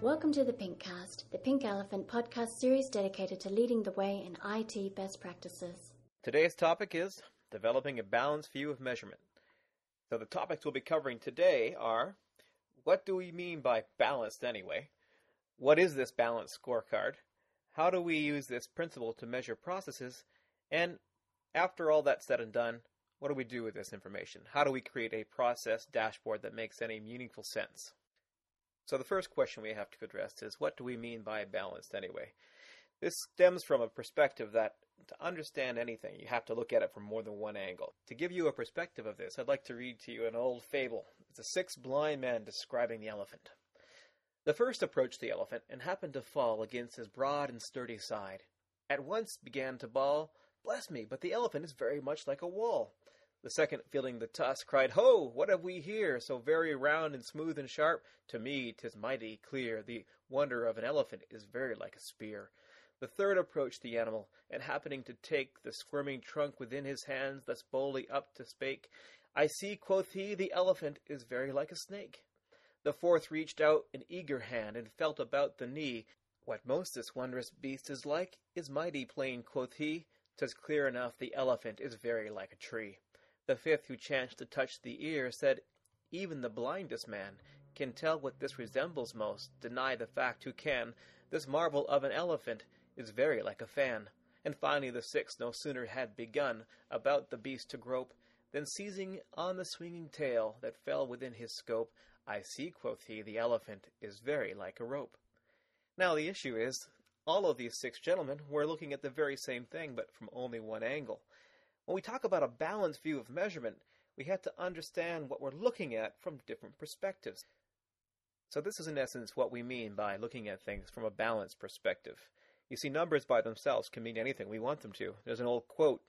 Welcome to the Pinkcast, the Pink Elephant podcast series dedicated to leading the way in IT best practices. Today's topic is developing a balanced view of measurement. So the topics we'll be covering today are what do we mean by balanced anyway? What is this balanced scorecard? How do we use this principle to measure processes? And after all that's said and done, what do we do with this information? How do we create a process dashboard that makes any meaningful sense? So the first question we have to address is what do we mean by balanced anyway? This stems from a perspective that to understand anything, you have to look at it from more than one angle. To give you a perspective of this, I'd like to read to you an old fable. It's a six blind men describing the elephant. The first approached the elephant and happened to fall against his broad and sturdy side. At once began to bawl, Bless me, but the elephant is very much like a wall. The second, feeling the tusk, cried, Ho! What have we here, so very round and smooth and sharp? To me, 'tis mighty clear, the wonder of an elephant is very like a spear. The third approached the animal, and happening to take the squirming trunk within his hands, thus boldly up to spake, I see, quoth he, the elephant is very like a snake. The fourth reached out an eager hand, and felt about the knee. What most this wondrous beast is like, is mighty plain, quoth he, 'tis clear enough the elephant is very like a tree. The fifth, who chanced to touch the ear, said, Even the blindest man can tell what this resembles most. Deny the fact who can. This marvel of an elephant is very like a fan. And finally, the sixth no sooner had begun about the beast to grope, than seizing on the swinging tail that fell within his scope, I see, quoth he, the elephant is very like a rope. Now, the issue is, all of these six gentlemen were looking at the very same thing, but from only one angle. When we talk about a balanced view of measurement, we have to understand what we're looking at from different perspectives. So, this is in essence what we mean by looking at things from a balanced perspective. You see, numbers by themselves can mean anything we want them to. There's an old quote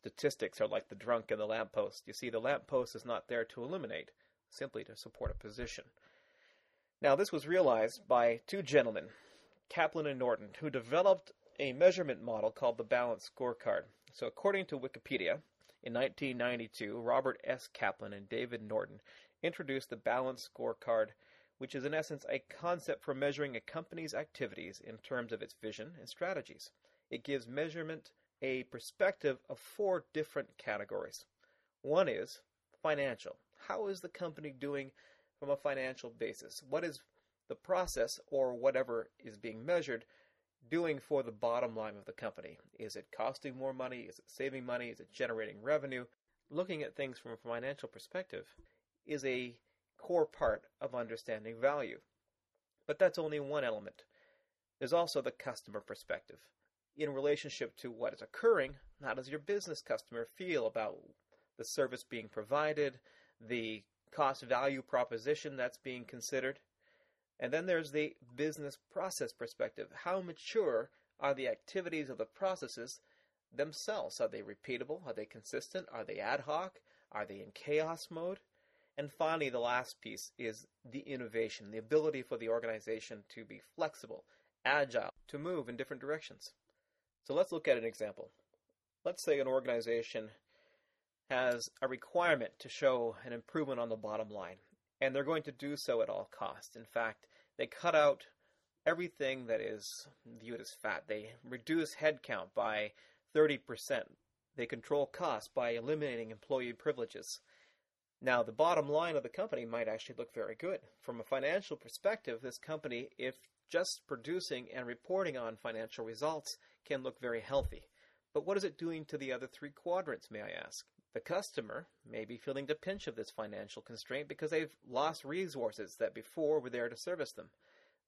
statistics are like the drunk in the lamppost. You see, the lamppost is not there to illuminate, simply to support a position. Now, this was realized by two gentlemen, Kaplan and Norton, who developed a measurement model called the Balanced Scorecard. So, according to Wikipedia, in 1992, Robert S. Kaplan and David Norton introduced the Balanced Scorecard, which is in essence a concept for measuring a company's activities in terms of its vision and strategies. It gives measurement a perspective of four different categories. One is financial. How is the company doing from a financial basis? What is the process or whatever is being measured doing for the bottom line of the company? Is it costing more money? Is it saving money? Is it generating revenue? Looking at things from a financial perspective is a core part of understanding value. But that's only one element. There's also the customer perspective. In relationship to what is occurring, how does your business customer feel about the service being provided, the cost value proposition that's being considered? And then there's the business process perspective. How mature are the activities of the processes themselves? Are they repeatable? Are they consistent? Are they ad hoc? Are they in chaos mode? And finally, the last piece is the innovation, the ability for the organization to be flexible, agile, to move in different directions. So let's look at an example. Let's say an organization has a requirement to show an improvement on the bottom line and they're going to do so at all costs. In fact, they cut out everything that is viewed as fat. They reduce headcount by 30%. They control costs by eliminating employee privileges. Now, the bottom line of the company might actually look very good. From a financial perspective, this company, if just producing and reporting on financial results, can look very healthy. But what is it doing to the other three quadrants, may I ask? The customer may be feeling the pinch of this financial constraint because they've lost resources that before were there to service them.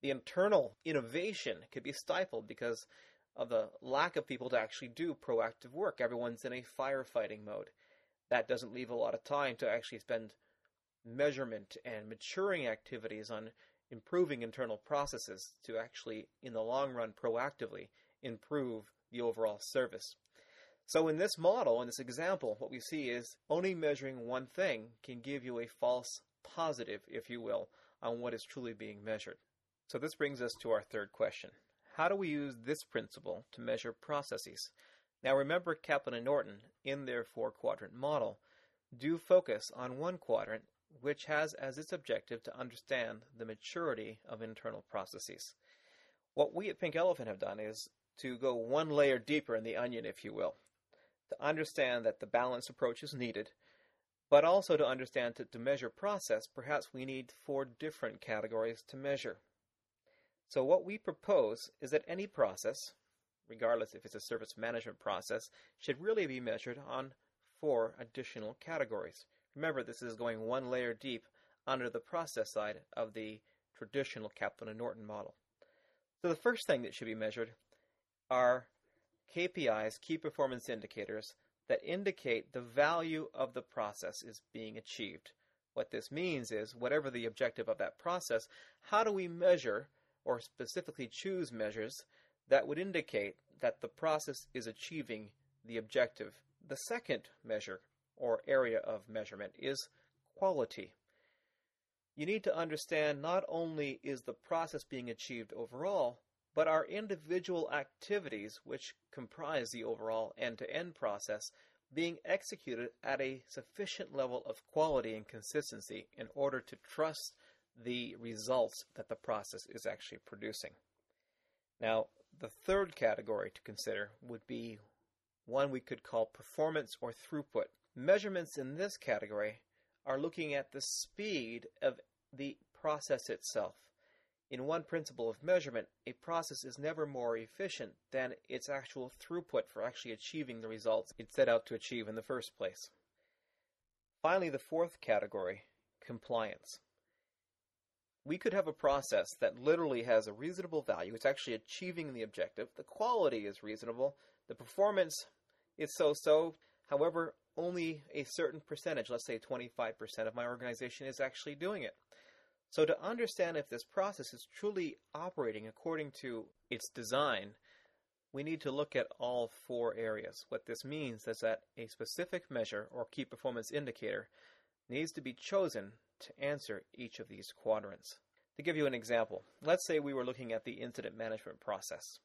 The internal innovation could be stifled because of the lack of people to actually do proactive work. Everyone's in a firefighting mode. That doesn't leave a lot of time to actually spend measurement and maturing activities on improving internal processes to actually, in the long run, proactively improve the overall service. So in this model, in this example, what we see is only measuring one thing can give you a false positive, if you will, on what is truly being measured. So this brings us to our third question. How do we use this principle to measure processes? Now remember Kaplan and Norton, in their four quadrant model, do focus on one quadrant which has as its objective to understand the maturity of internal processes. What we at Pink Elephant have done is to go one layer deeper in the onion, if you will, to understand that the balanced approach is needed, but also to understand that to measure process, perhaps we need four different categories to measure. So what we propose is that any process, regardless if it's a service management process, should really be measured on four additional categories. Remember, this is going one layer deep under the process side of the traditional Kaplan and Norton model. So the first thing that should be measured are KPIs, key performance indicators, that indicate the value of the process is being achieved. What this means is, whatever the objective of that process, how do we measure or specifically choose measures that would indicate that the process is achieving the objective? The second measure or area of measurement is quality. You need to understand not only is the process being achieved overall, but our individual activities, which comprise the overall end to end process, being executed at a sufficient level of quality and consistency in order to trust the results that the process is actually producing. Now, the third category to consider would be one we could call performance or throughput. Measurements in this category are looking at the speed of the process itself. In one principle of measurement, a process is never more efficient than its actual throughput for actually achieving the results it set out to achieve in the first place. Finally, the fourth category, compliance. We could have a process that literally has a reasonable value. It's actually achieving the objective. The quality is reasonable. The performance is so so. However, only a certain percentage, let's say 25% of my organization, is actually doing it. So, to understand if this process is truly operating according to its design, we need to look at all four areas. What this means is that a specific measure or key performance indicator needs to be chosen to answer each of these quadrants. To give you an example, let's say we were looking at the incident management process.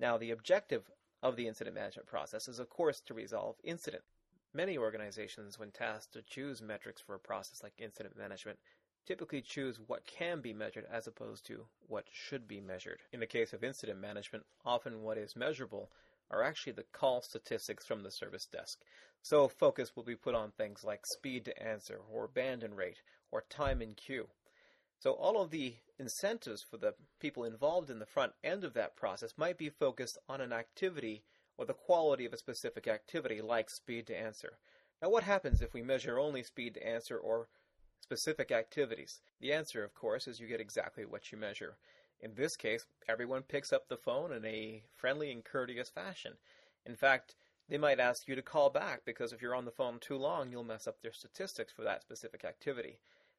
Now, the objective of the incident management process is, of course, to resolve incident. Many organizations, when tasked to choose metrics for a process like incident management, typically choose what can be measured as opposed to what should be measured. In the case of incident management, often what is measurable are actually the call statistics from the service desk. So focus will be put on things like speed to answer, or abandon rate, or time in queue. So all of the incentives for the people involved in the front end of that process might be focused on an activity or the quality of a specific activity like speed to answer. Now, what happens if we measure only speed to answer or specific activities? The answer, of course, is you get exactly what you measure. In this case, everyone picks up the phone in a friendly and courteous fashion. In fact, they might ask you to call back because if you're on the phone too long, you'll mess up their statistics for that specific activity.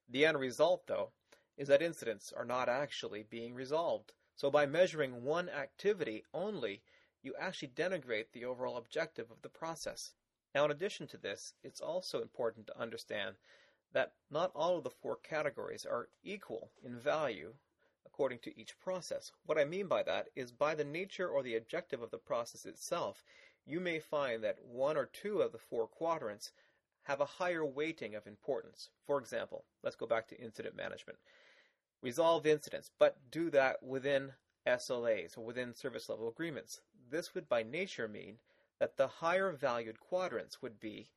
The end result, though, is that incidents are not actually being resolved. So by measuring one activity only, you actually denigrate the overall objective of the process. Now, in addition to this, it's also important to understand that not all of the four categories are equal in value according to each process. What I mean by that is by the nature or the objective of the process itself, you may find that one or two of the four quadrants have a higher weighting of importance. For example, let's go back to incident management. Resolve incidents, but do that within SLAs or within service level agreements. This would by nature mean that the higher valued quadrants would be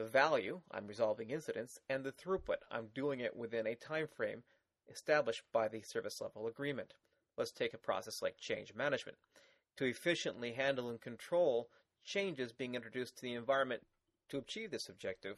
the value, I'm resolving incidents, and the throughput, I'm doing it within a time frame established by the service level agreement. Let's take a process like change management. To efficiently handle and control changes being introduced to the environment to achieve this objective,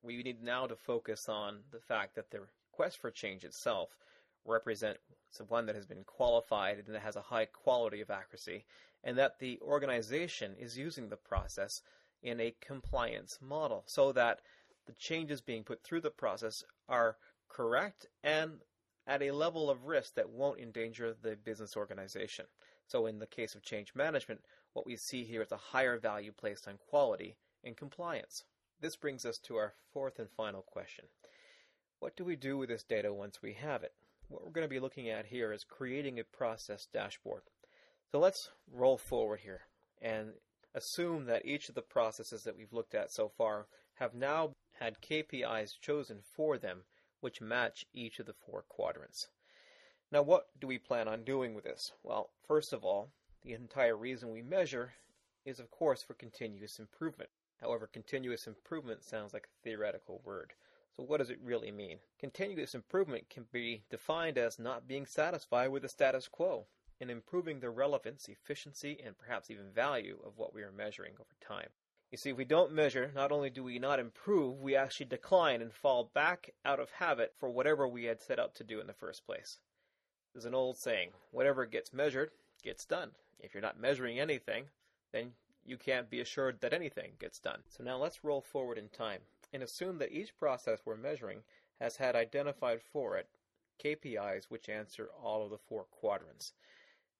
we need now to focus on the fact that the request for change itself represents one that has been qualified and that has a high quality of accuracy, and that the organization is using the process in a compliance model so that the changes being put through the process are correct and at a level of risk that won't endanger the business organization. So, in the case of change management, what we see here is a higher value placed on quality and compliance. This brings us to our fourth and final question What do we do with this data once we have it? what we're going to be looking at here is creating a process dashboard. So let's roll forward here and assume that each of the processes that we've looked at so far have now had KPIs chosen for them which match each of the four quadrants. Now, what do we plan on doing with this? Well, first of all, the entire reason we measure is, of course, for continuous improvement. However, continuous improvement sounds like a theoretical word. So, what does it really mean? Continuous improvement can be defined as not being satisfied with the status quo and improving the relevance, efficiency, and perhaps even value of what we are measuring over time. You see, if we don't measure, not only do we not improve, we actually decline and fall back out of habit for whatever we had set out to do in the first place. There's an old saying whatever gets measured gets done. If you're not measuring anything, then you can't be assured that anything gets done. So now let's roll forward in time and assume that each process we're measuring has had identified for it uh, KPIs which answer all of the four quadrants.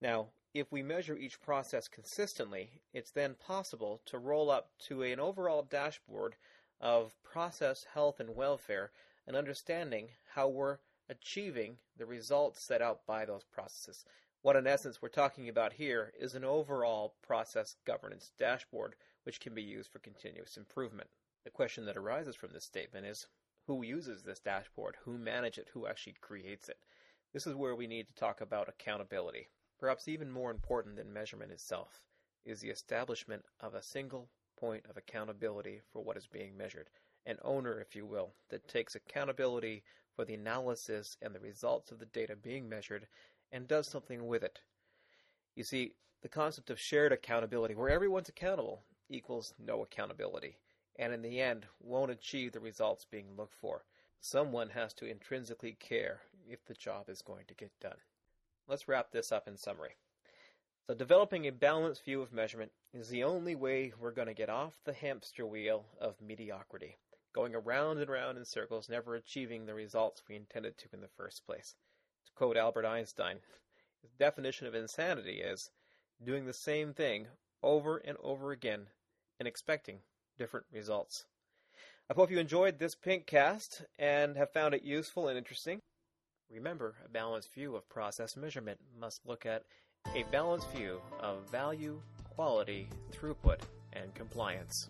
Now, if we measure each process consistently, it's then possible to roll up to an overall dashboard of process health and welfare and understanding how we're achieving the results set out by those processes. What, in essence, we're talking about here is an overall process governance dashboard which can be used for continuous improvement. The question that arises from this statement is who uses this dashboard? Who manages it? Who actually creates it? This is where we need to talk about accountability. Perhaps even more important than measurement itself is the establishment of a single point of accountability for what is being measured, an owner, if you will, that takes accountability for the analysis and the results of the data being measured and does something with it. You see, the concept of shared accountability, where everyone's accountable, equals no accountability, and in the end won't achieve the results being looked for. Someone has to intrinsically care if the job is going to get done. Let's wrap this up in summary. So, developing a balanced view of measurement is the only way we're going to get off the hamster wheel of mediocrity, going around and around in circles, never achieving the results we intended to in the first place. To quote Albert Einstein, his definition of insanity is doing the same thing over and over again and expecting different results. I hope you enjoyed this Pinkcast and have found it useful and interesting. Remember, a balanced view of process measurement must look at a balanced view of value, quality, throughput, and compliance.